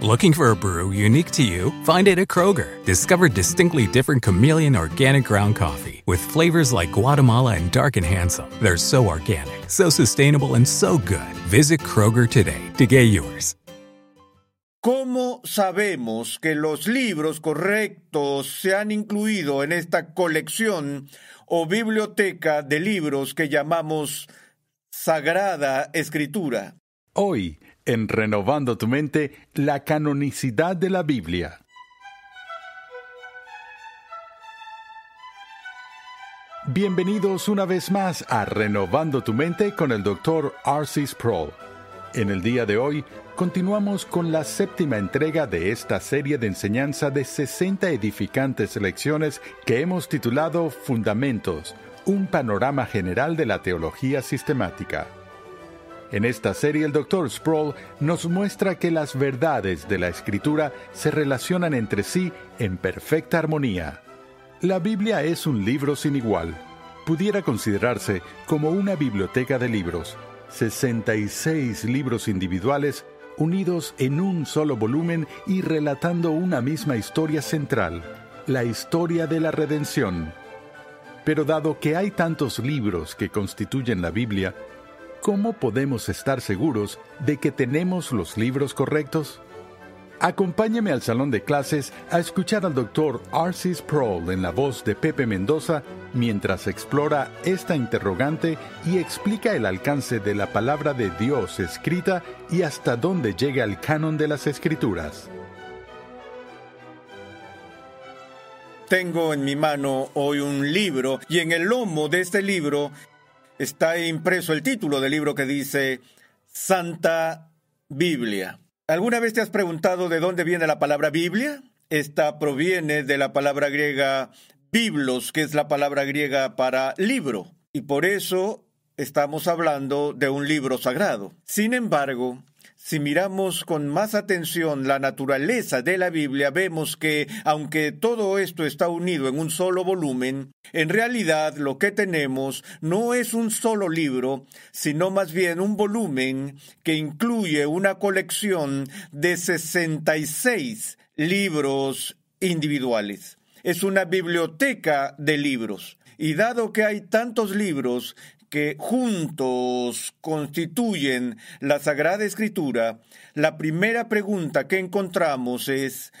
Looking for a brew unique to you? Find it at Kroger. Discover distinctly different chameleon organic ground coffee with flavors like Guatemala and Dark and Handsome. They're so organic, so sustainable, and so good. Visit Kroger today to get yours. ¿Cómo sabemos que los libros correctos se han incluido en esta colección o biblioteca de libros que llamamos Sagrada Escritura? Hoy, en Renovando tu Mente, la canonicidad de la Biblia. Bienvenidos una vez más a Renovando tu Mente con el Dr. R.C. Sproul. En el día de hoy, continuamos con la séptima entrega de esta serie de enseñanza de 60 edificantes lecciones que hemos titulado Fundamentos, un panorama general de la teología sistemática. En esta serie el Dr. Sproul nos muestra que las verdades de la Escritura se relacionan entre sí en perfecta armonía. La Biblia es un libro sin igual. Pudiera considerarse como una biblioteca de libros, 66 libros individuales unidos en un solo volumen y relatando una misma historia central, la historia de la redención. Pero dado que hay tantos libros que constituyen la Biblia, ¿cómo podemos estar seguros de que tenemos los libros correctos? Acompáñeme al salón de clases a escuchar al Dr. R.C. Sproul en la voz de Pepe Mendoza mientras explora esta interrogante y explica el alcance de la palabra de Dios escrita y hasta dónde llega el canon de las escrituras. Tengo en mi mano hoy un libro y en el lomo de este libro está impreso el título del libro que dice Santa Biblia. ¿Alguna vez te has preguntado de dónde viene la palabra Biblia? Esta proviene de la palabra griega biblos, que es la palabra griega para libro, y por eso estamos hablando de un libro sagrado. Sin embargo, si miramos con más atención la naturaleza de la Biblia, vemos que, aunque todo esto está unido en un solo volumen, en realidad lo que tenemos no es un solo libro, sino más bien un volumen que incluye una colección de 66 libros individuales. Es una biblioteca de libros. Y dado que hay tantos libros, que juntos constituyen la Sagrada Escritura, la primera pregunta que encontramos es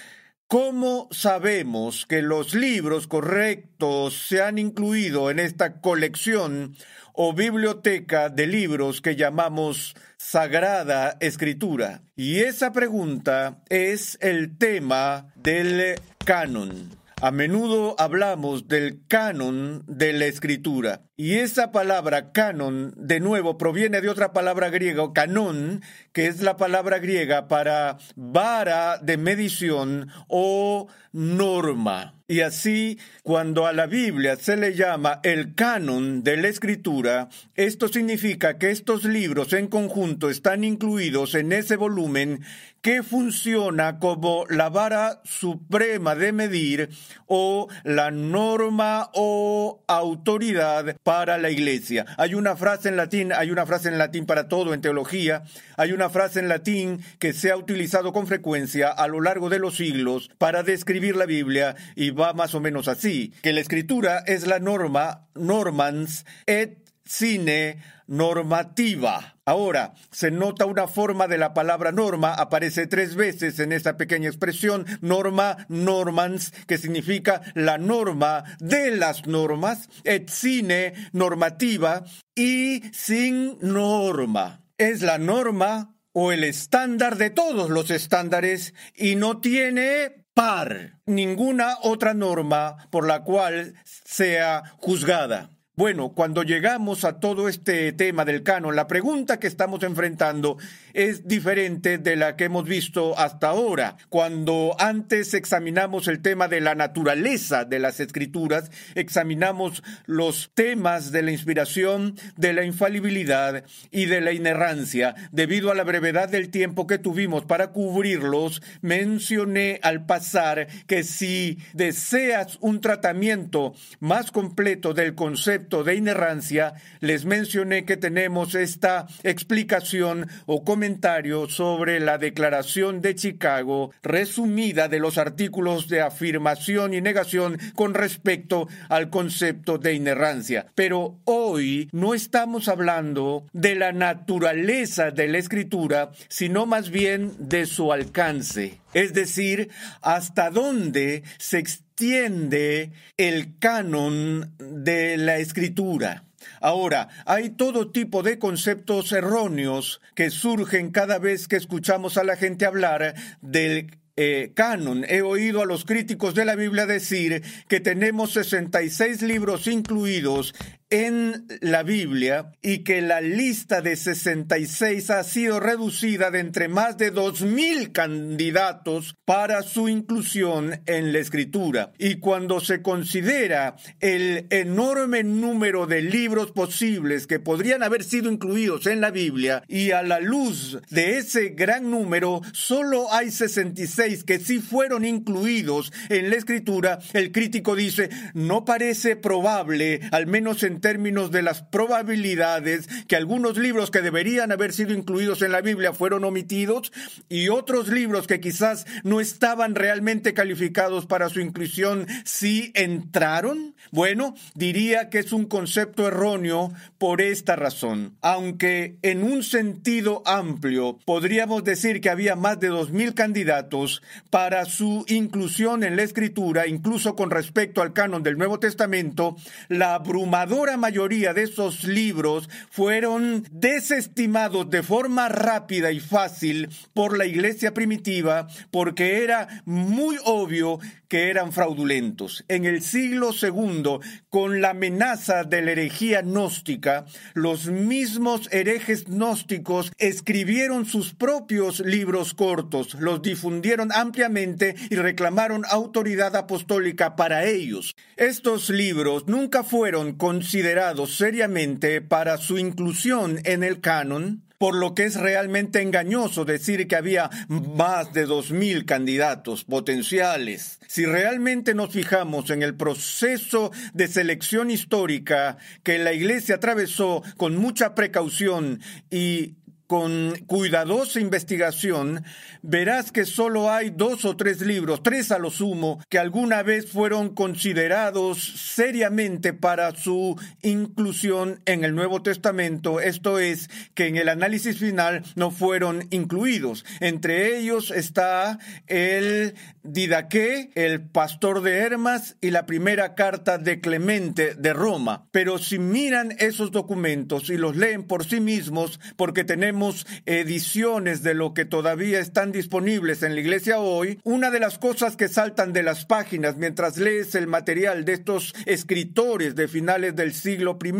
¿Cómo sabemos que los libros correctos se han incluido en esta colección o biblioteca de libros que llamamos Sagrada Escritura? Y esa pregunta es el tema del canon. A menudo hablamos del canon de la escritura. Y esa palabra canon, de nuevo, proviene de otra palabra griega, canon, que es la palabra griega para vara de medición o norma. Y así, cuando a la Biblia se le llama el canon de la escritura, esto significa que estos libros en conjunto están incluidos en ese volumen que funciona como la vara suprema de medir o la norma o autoridad para la iglesia. Hay una frase en latín, hay una frase en latín para todo en teología, hay una frase en latín que se ha utilizado con frecuencia a lo largo de los siglos para describir la Biblia y va más o menos así, que la escritura es la norma, normans et sine normativa. Ahora, se nota una forma de la palabra norma, aparece tres veces en esta pequeña expresión, norma, normans, que significa la norma de las normas, et sine normativa y sin norma. Es la norma o el estándar de todos los estándares y no tiene par ninguna otra norma por la cual sea juzgada. Bueno, cuando llegamos a todo este tema del canon, la pregunta que estamos enfrentando es diferente de la que hemos visto hasta ahora. Cuando antes examinamos el tema de la naturaleza de las escrituras, examinamos los temas de la inspiración, de la infalibilidad y de la inerrancia. Debido a la brevedad del tiempo que tuvimos para cubrirlos, mencioné al pasar que si deseas un tratamiento más completo del concepto de inerrancia, les mencioné que tenemos esta explicación o comentario sobre la Declaración de Chicago resumida de los artículos de afirmación y negación con respecto al concepto de inerrancia. Pero hoy no estamos hablando de la naturaleza de la escritura, sino más bien de su alcance, es decir, hasta dónde se extiende el canon de la escritura. Ahora, hay todo tipo de conceptos erróneos que surgen cada vez que escuchamos a la gente hablar del eh, canon. He oído a los críticos de la Biblia decir que tenemos 66 libros incluidos en la Biblia y que la lista de 66 ha sido reducida de entre más de 2.000 candidatos para su inclusión en la escritura. Y cuando se considera el enorme número de libros posibles que podrían haber sido incluidos en la Biblia y a la luz de ese gran número, solo hay 66 que sí fueron incluidos en la escritura, el crítico dice, no parece probable, al menos en términos de las probabilidades que algunos libros que deberían haber sido incluidos en la Biblia fueron omitidos y otros libros que quizás no estaban realmente calificados para su inclusión sí entraron? Bueno, diría que es un concepto erróneo por esta razón. Aunque en un sentido amplio podríamos decir que había más de dos mil candidatos para su inclusión en la escritura, incluso con respecto al canon del Nuevo Testamento, la abrumadora mayoría de esos libros fueron desestimados de forma rápida y fácil por la iglesia primitiva porque era muy obvio que eran fraudulentos. En el siglo segundo, con la amenaza de la herejía gnóstica, los mismos herejes gnósticos escribieron sus propios libros cortos, los difundieron ampliamente y reclamaron autoridad apostólica para ellos. Estos libros nunca fueron considerados seriamente para su inclusión en el canon, por lo que es realmente engañoso decir que había más de dos mil candidatos potenciales. Si realmente nos fijamos en el proceso de selección histórica que la Iglesia atravesó con mucha precaución y con cuidadosa investigación, verás que solo hay dos o tres libros, tres a lo sumo, que alguna vez fueron considerados seriamente para su inclusión en el Nuevo Testamento, esto es, que en el análisis final no fueron incluidos. Entre ellos está el Didaqué, el pastor de Hermas y la primera carta de Clemente de Roma. Pero si miran esos documentos y los leen por sí mismos, porque tenemos ediciones de lo que todavía están disponibles en la iglesia hoy, una de las cosas que saltan de las páginas mientras lees el material de estos escritores de finales del siglo I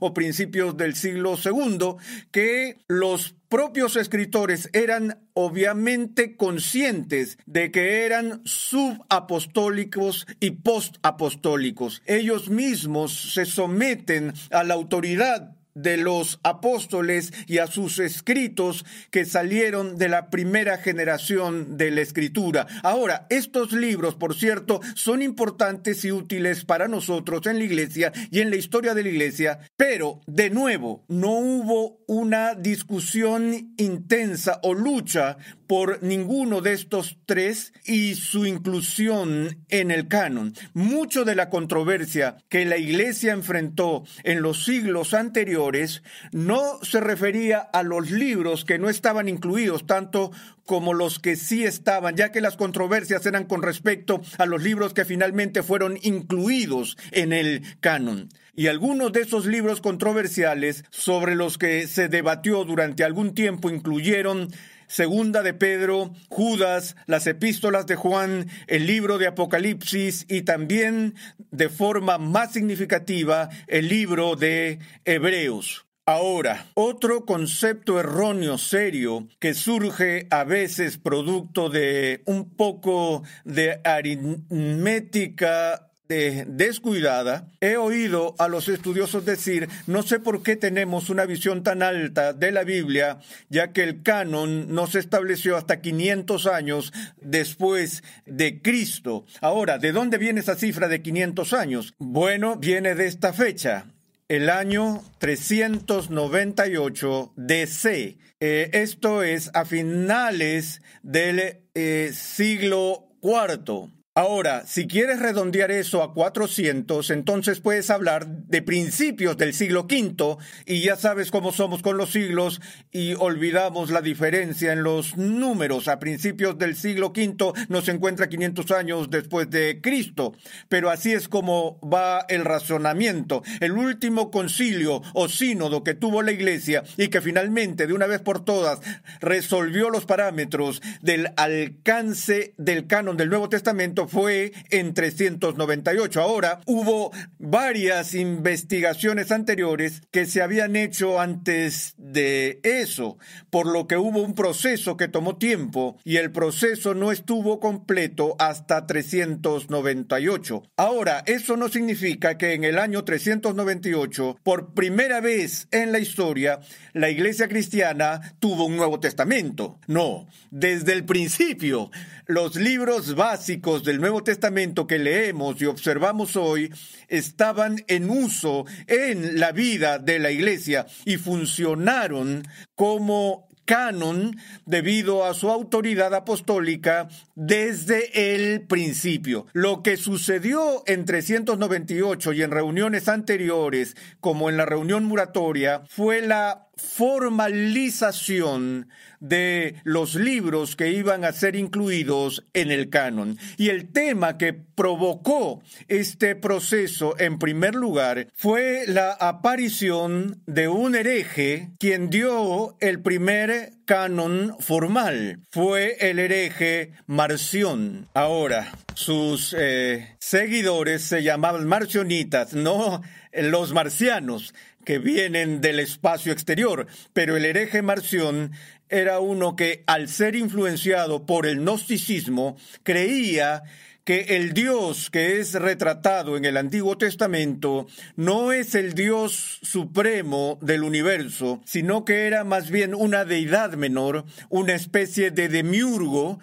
o principios del siglo II, que los propios escritores eran obviamente conscientes de que eran subapostólicos y postapostólicos. Ellos mismos se someten a la autoridad de los apóstoles y a sus escritos que salieron de la primera generación de la escritura. Ahora, estos libros, por cierto, son importantes y útiles para nosotros en la iglesia y en la historia de la iglesia, pero, de nuevo, no hubo una discusión intensa o lucha por ninguno de estos tres y su inclusión en el canon. Mucho de la controversia que la Iglesia enfrentó en los siglos anteriores no se refería a los libros que no estaban incluidos, tanto como los que sí estaban, ya que las controversias eran con respecto a los libros que finalmente fueron incluidos en el canon. Y algunos de esos libros controversiales sobre los que se debatió durante algún tiempo incluyeron Segunda de Pedro, Judas, las epístolas de Juan, el libro de Apocalipsis y también de forma más significativa el libro de Hebreos. Ahora, otro concepto erróneo serio que surge a veces producto de un poco de aritmética descuidada, he oído a los estudiosos decir, no sé por qué tenemos una visión tan alta de la Biblia, ya que el canon no se estableció hasta 500 años después de Cristo. Ahora, ¿de dónde viene esa cifra de 500 años? Bueno, viene de esta fecha el año 398 DC. Eh, esto es a finales del eh, siglo IV. Ahora, si quieres redondear eso a 400, entonces puedes hablar de principios del siglo V y ya sabes cómo somos con los siglos y olvidamos la diferencia en los números. A principios del siglo V nos encuentra 500 años después de Cristo, pero así es como va el razonamiento. El último concilio o sínodo que tuvo la Iglesia y que finalmente de una vez por todas resolvió los parámetros del alcance del canon del Nuevo Testamento fue en 398. Ahora hubo varias investigaciones anteriores que se habían hecho antes de eso, por lo que hubo un proceso que tomó tiempo y el proceso no estuvo completo hasta 398. Ahora, eso no significa que en el año 398, por primera vez en la historia, la iglesia cristiana tuvo un Nuevo Testamento. No, desde el principio, los libros básicos Nuevo Testamento que leemos y observamos hoy estaban en uso en la vida de la iglesia y funcionaron como canon debido a su autoridad apostólica desde el principio. Lo que sucedió en 398 y en reuniones anteriores, como en la reunión muratoria, fue la formalización de los libros que iban a ser incluidos en el canon. Y el tema que provocó este proceso, en primer lugar, fue la aparición de un hereje quien dio el primer canon formal. Fue el hereje Marción. Ahora, sus eh, seguidores se llamaban marcionitas, no los marcianos que vienen del espacio exterior, pero el hereje Marción era uno que, al ser influenciado por el gnosticismo, creía que el Dios que es retratado en el Antiguo Testamento no es el Dios supremo del universo, sino que era más bien una deidad menor, una especie de demiurgo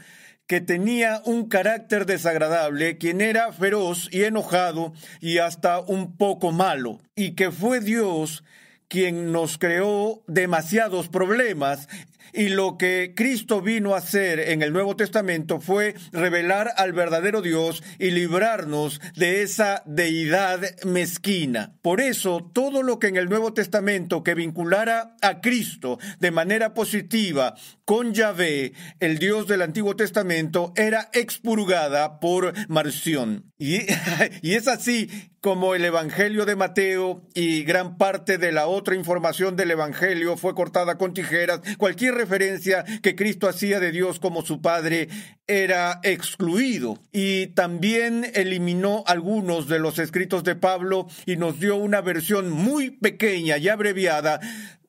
que tenía un carácter desagradable, quien era feroz y enojado y hasta un poco malo, y que fue Dios quien nos creó demasiados problemas y lo que Cristo vino a hacer en el Nuevo Testamento fue revelar al verdadero Dios y librarnos de esa deidad mezquina. Por eso, todo lo que en el Nuevo Testamento que vinculara a Cristo de manera positiva con Yahvé, el Dios del Antiguo Testamento, era expurgada por Marción. Y, y es así como el Evangelio de Mateo y gran parte de la otra información del Evangelio fue cortada con tijeras, cualquier referencia que Cristo hacía de Dios como su Padre era excluido y también eliminó algunos de los escritos de Pablo y nos dio una versión muy pequeña y abreviada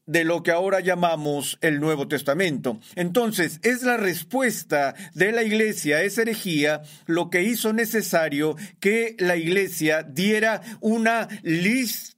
de lo que ahora llamamos el Nuevo Testamento. Entonces, es la respuesta de la Iglesia a esa herejía lo que hizo necesario que la Iglesia diera una lista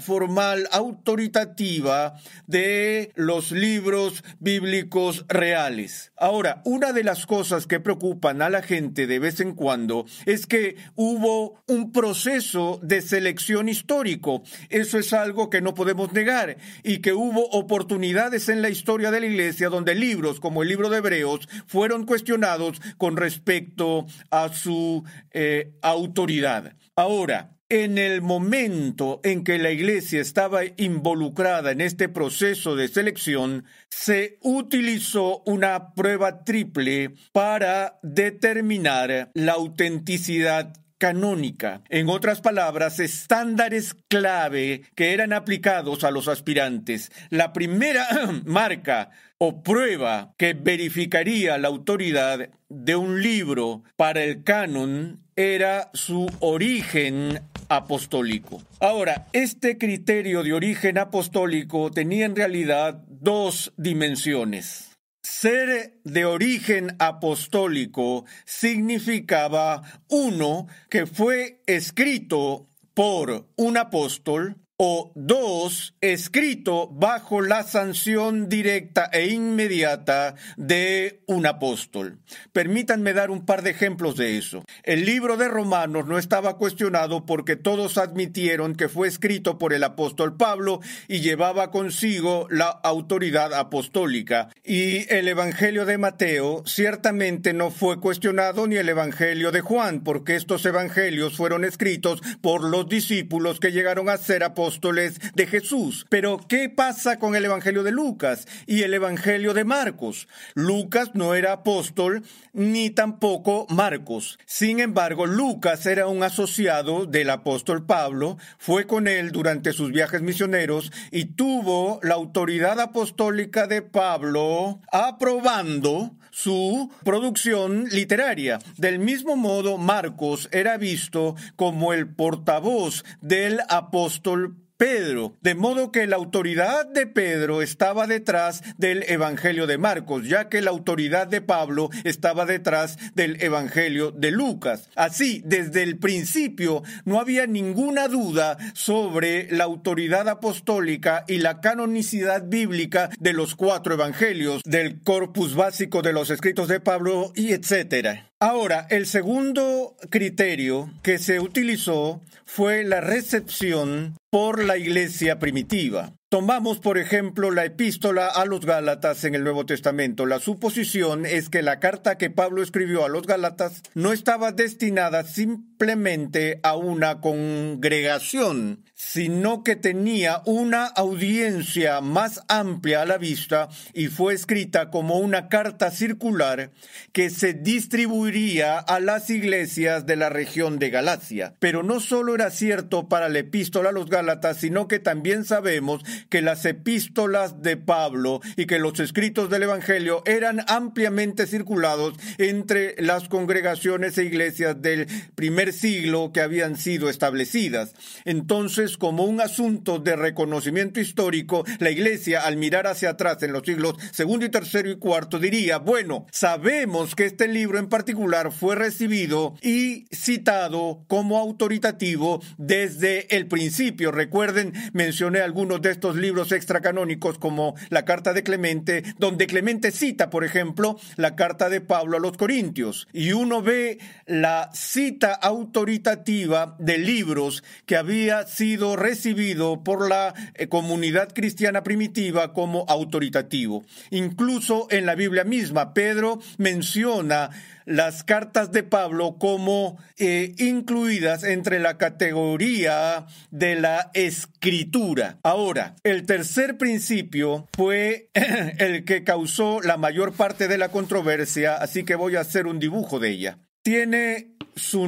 formal autoritativa de los libros bíblicos reales. Ahora, una de las cosas que preocupan a la gente de vez en cuando es que hubo un proceso de selección histórico. Eso es algo que no podemos negar y que hubo oportunidades en la historia de la Iglesia donde libros como el libro de Hebreos fueron cuestionados con respecto a su eh, autoridad. Ahora, en el momento en que la Iglesia estaba involucrada en este proceso de selección, se utilizó una prueba triple para determinar la autenticidad canónica. En otras palabras, estándares clave que eran aplicados a los aspirantes. La primera marca o prueba que verificaría la autoridad de un libro para el canon era su origen apostólico. Ahora, este criterio de origen apostólico tenía en realidad dos dimensiones. Ser de origen apostólico significaba, uno, que fue escrito por un apóstol, o dos, escrito bajo la sanción directa e inmediata de un apóstol. Permítanme dar un par de ejemplos de eso. El libro de Romanos no estaba cuestionado porque todos admitieron que fue escrito por el apóstol Pablo y llevaba consigo la autoridad apostólica. Y el Evangelio de Mateo ciertamente no fue cuestionado ni el Evangelio de Juan, porque estos evangelios fueron escritos por los discípulos que llegaron a ser apóstoles apóstoles de Jesús. Pero, ¿qué pasa con el Evangelio de Lucas y el Evangelio de Marcos? Lucas no era apóstol ni tampoco Marcos. Sin embargo, Lucas era un asociado del apóstol Pablo, fue con él durante sus viajes misioneros y tuvo la autoridad apostólica de Pablo aprobando su producción literaria. Del mismo modo, Marcos era visto como el portavoz del apóstol Pedro, de modo que la autoridad de Pedro estaba detrás del Evangelio de Marcos, ya que la autoridad de Pablo estaba detrás del Evangelio de Lucas. Así, desde el principio no había ninguna duda sobre la autoridad apostólica y la canonicidad bíblica de los cuatro evangelios, del corpus básico de los escritos de Pablo y etcétera. Ahora, el segundo criterio que se utilizó fue la recepción por la iglesia primitiva. Tomamos, por ejemplo, la epístola a los Gálatas en el Nuevo Testamento. La suposición es que la carta que Pablo escribió a los Gálatas no estaba destinada simplemente a una congregación, sino que tenía una audiencia más amplia a la vista y fue escrita como una carta circular que se distribuiría a las iglesias de la región de Galacia. Pero no solo era cierto para la epístola a los Gálatas, sino que también sabemos que las epístolas de Pablo y que los escritos del Evangelio eran ampliamente circulados entre las congregaciones e iglesias del primer siglo que habían sido establecidas. Entonces, como un asunto de reconocimiento histórico, la iglesia, al mirar hacia atrás en los siglos segundo y tercero y cuarto, diría, bueno, sabemos que este libro en particular fue recibido y citado como autoritativo desde el principio. Recuerden, mencioné algunos de estos libros extracanónicos como la carta de Clemente, donde Clemente cita, por ejemplo, la carta de Pablo a los Corintios. Y uno ve la cita autoritativa de libros que había sido recibido por la eh, comunidad cristiana primitiva como autoritativo. Incluso en la Biblia misma, Pedro menciona las cartas de Pablo como eh, incluidas entre la categoría de la escritura. Ahora, el tercer principio fue el que causó la mayor parte de la controversia, así que voy a hacer un dibujo de ella. Tiene su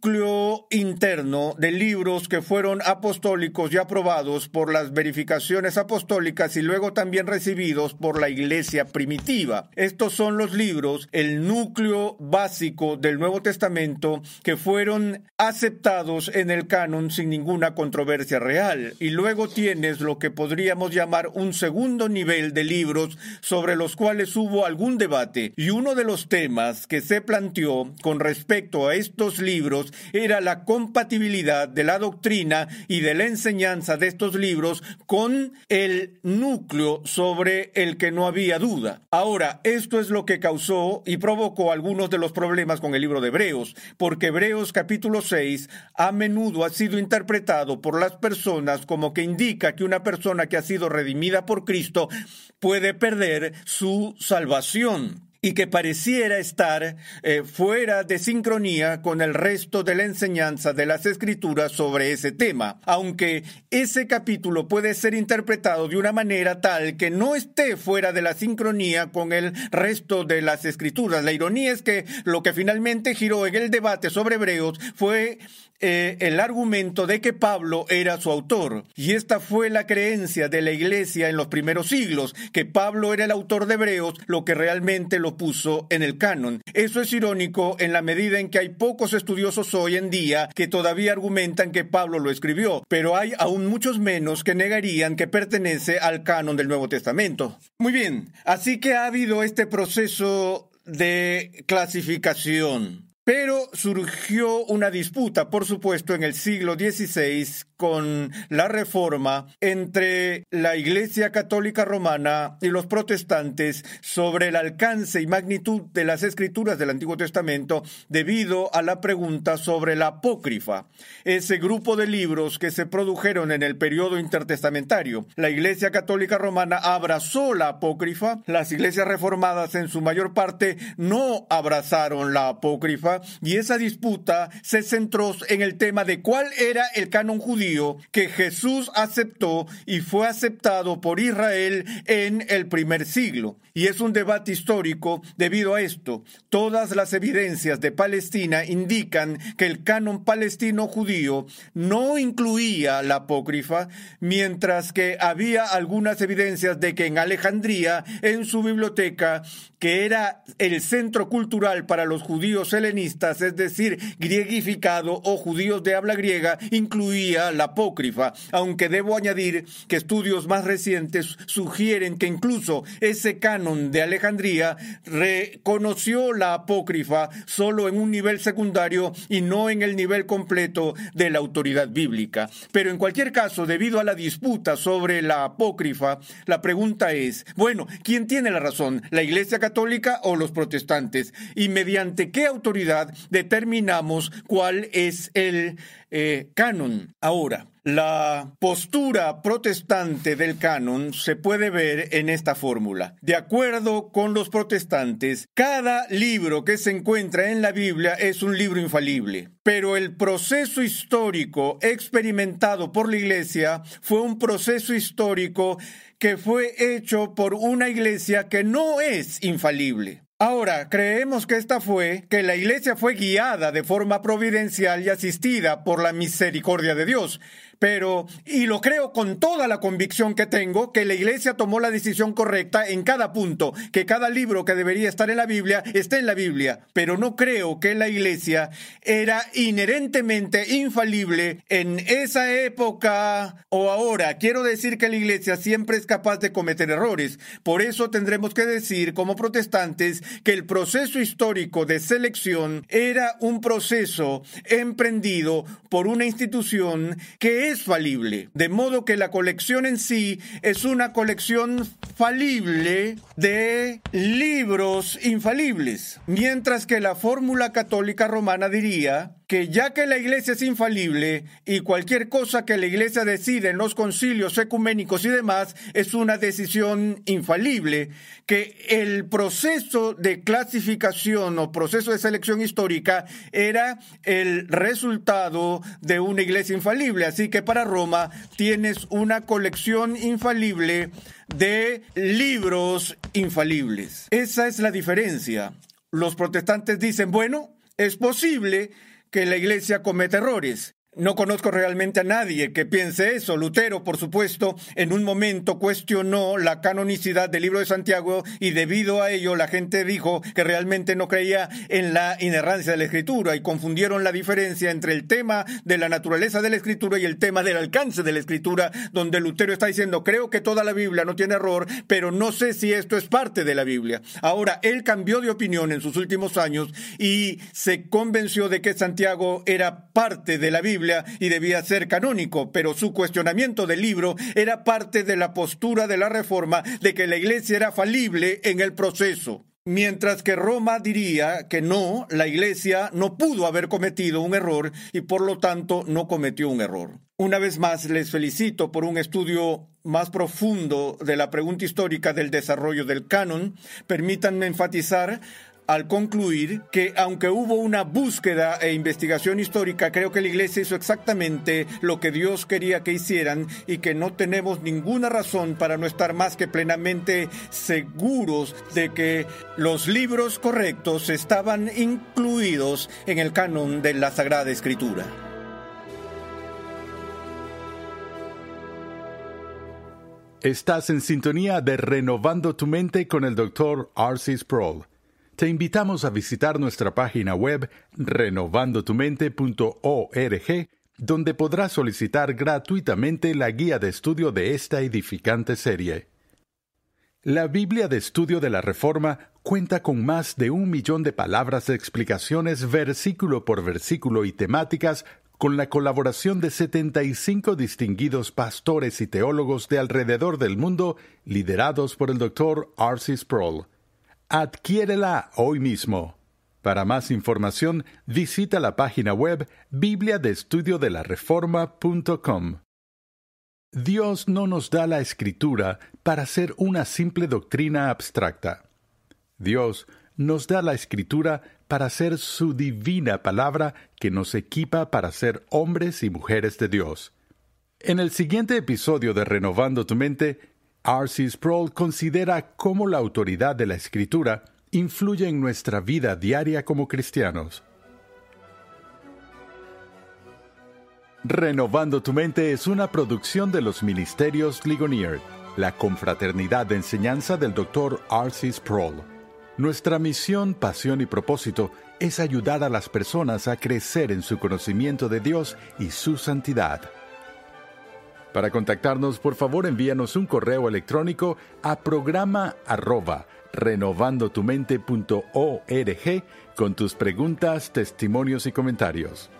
núcleo interno de libros que fueron apostólicos y aprobados por las verificaciones apostólicas y luego también recibidos por la iglesia primitiva. Estos son los libros, el núcleo básico del Nuevo Testamento que fueron aceptados en el canon sin ninguna controversia real. Y luego tienes lo que podríamos llamar un segundo nivel de libros sobre los cuales hubo algún debate. Y uno de los temas que se planteó con respecto a estos libros era la compatibilidad de la doctrina y de la enseñanza de estos libros con el núcleo sobre el que no había duda. Ahora, esto es lo que causó y provocó algunos de los problemas con el libro de Hebreos, porque Hebreos capítulo 6 a menudo ha sido interpretado por las personas como que indica que una persona que ha sido redimida por Cristo puede perder su salvación. Y que pareciera estar eh, fuera de sincronía con el resto de la enseñanza de las escrituras sobre ese tema, aunque ese capítulo puede ser interpretado de una manera tal que no esté fuera de la sincronía con el resto de las escrituras. La ironía es que lo que finalmente giró en el debate sobre Hebreos fue eh, el argumento de que Pablo era su autor. Y esta fue la creencia de la iglesia en los primeros siglos, que Pablo era el autor de Hebreos, lo que realmente lo puso en el canon. Eso es irónico en la medida en que hay pocos estudiosos hoy en día que todavía argumentan que Pablo lo escribió, pero hay aún muchos menos que negarían que pertenece al canon del Nuevo Testamento. Muy bien, así que ha habido este proceso de clasificación. Pero surgió una disputa, por supuesto, en el siglo XVI con la reforma entre la Iglesia Católica Romana y los protestantes sobre el alcance y magnitud de las escrituras del Antiguo Testamento debido a la pregunta sobre la apócrifa, ese grupo de libros que se produjeron en el periodo intertestamentario. La Iglesia Católica Romana abrazó la apócrifa, las iglesias reformadas en su mayor parte no abrazaron la apócrifa. Y esa disputa se centró en el tema de cuál era el canon judío que Jesús aceptó y fue aceptado por Israel en el primer siglo. Y es un debate histórico debido a esto. Todas las evidencias de Palestina indican que el canon palestino judío no incluía la apócrifa, mientras que había algunas evidencias de que en Alejandría, en su biblioteca, que era el centro cultural para los judíos helenistas, es decir, griegificado o judíos de habla griega, incluía la apócrifa, aunque debo añadir que estudios más recientes sugieren que incluso ese canon de Alejandría reconoció la apócrifa solo en un nivel secundario y no en el nivel completo de la autoridad bíblica. Pero en cualquier caso, debido a la disputa sobre la apócrifa, la pregunta es, bueno, ¿quién tiene la razón? ¿La Iglesia católica o los protestantes? ¿Y mediante qué autoridad determinamos cuál es el eh, canon? Ahora, la postura protestante del canon se puede ver en esta fórmula. De acuerdo con los protestantes, cada libro que se encuentra en la Biblia es un libro infalible. Pero el proceso histórico experimentado por la Iglesia fue un proceso histórico que fue hecho por una iglesia que no es infalible. Ahora, creemos que esta fue que la iglesia fue guiada de forma providencial y asistida por la misericordia de Dios. Pero, y lo creo con toda la convicción que tengo, que la iglesia tomó la decisión correcta en cada punto, que cada libro que debería estar en la Biblia esté en la Biblia. Pero no creo que la iglesia era inherentemente infalible en esa época o ahora. Quiero decir que la iglesia siempre es capaz de cometer errores. Por eso tendremos que decir como protestantes que el proceso histórico de selección era un proceso emprendido por una institución que es falible, de modo que la colección en sí es una colección falible de libros infalibles, mientras que la fórmula católica romana diría que ya que la iglesia es infalible y cualquier cosa que la iglesia decide en los concilios ecuménicos y demás es una decisión infalible, que el proceso de clasificación o proceso de selección histórica era el resultado de una iglesia infalible. Así que para Roma tienes una colección infalible de libros infalibles. Esa es la diferencia. Los protestantes dicen, bueno, es posible que la Iglesia cometa errores. No conozco realmente a nadie que piense eso. Lutero, por supuesto, en un momento cuestionó la canonicidad del libro de Santiago y debido a ello la gente dijo que realmente no creía en la inerrancia de la escritura y confundieron la diferencia entre el tema de la naturaleza de la escritura y el tema del alcance de la escritura, donde Lutero está diciendo, creo que toda la Biblia no tiene error, pero no sé si esto es parte de la Biblia. Ahora, él cambió de opinión en sus últimos años y se convenció de que Santiago era parte de la Biblia y debía ser canónico, pero su cuestionamiento del libro era parte de la postura de la reforma de que la iglesia era falible en el proceso. Mientras que Roma diría que no, la Iglesia no pudo haber cometido un error y por lo tanto no cometió un error. Una vez más les felicito por un estudio más profundo de la pregunta histórica del desarrollo del canon. Permítanme enfatizar al concluir que aunque hubo una búsqueda e investigación histórica, creo que la Iglesia hizo exactamente lo que Dios quería que hicieran y que no tenemos ninguna razón para no estar más que plenamente seguros de que los libros correctos estaban incluidos en el canon de la Sagrada Escritura. Estás en sintonía de Renovando tu Mente con el Dr. Arcis Sproul te invitamos a visitar nuestra página web renovandotumente.org, donde podrás solicitar gratuitamente la guía de estudio de esta edificante serie. La Biblia de Estudio de la Reforma cuenta con más de un millón de palabras de explicaciones versículo por versículo y temáticas con la colaboración de 75 distinguidos pastores y teólogos de alrededor del mundo liderados por el Dr. R.C. Sproul. Adquiérela hoy mismo. Para más información, visita la página web bibliadeestudiodelareforma.com. Dios no nos da la escritura para ser una simple doctrina abstracta. Dios nos da la escritura para ser su divina palabra que nos equipa para ser hombres y mujeres de Dios. En el siguiente episodio de Renovando tu Mente, R.C. Sproul considera cómo la autoridad de la Escritura influye en nuestra vida diaria como cristianos. Renovando tu mente es una producción de los Ministerios Ligonier, la confraternidad de enseñanza del Dr. R.C. Sproul. Nuestra misión, pasión y propósito es ayudar a las personas a crecer en su conocimiento de Dios y su santidad. Para contactarnos, por favor envíanos un correo electrónico a programa arroba renovandotumente.org con tus preguntas, testimonios y comentarios.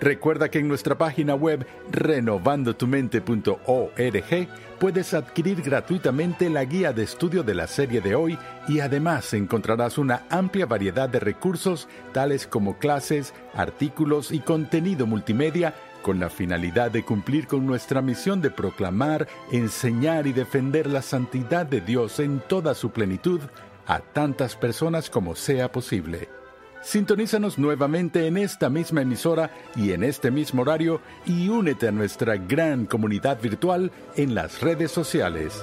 Recuerda que en nuestra página web renovandotumente.org puedes adquirir gratuitamente la guía de estudio de la serie de hoy y además encontrarás una amplia variedad de recursos tales como clases, artículos y contenido multimedia con la finalidad de cumplir con nuestra misión de proclamar, enseñar y defender la santidad de Dios en toda su plenitud a tantas personas como sea posible. Sintonízanos nuevamente en esta misma emisora y en este mismo horario y únete a nuestra gran comunidad virtual en las redes sociales.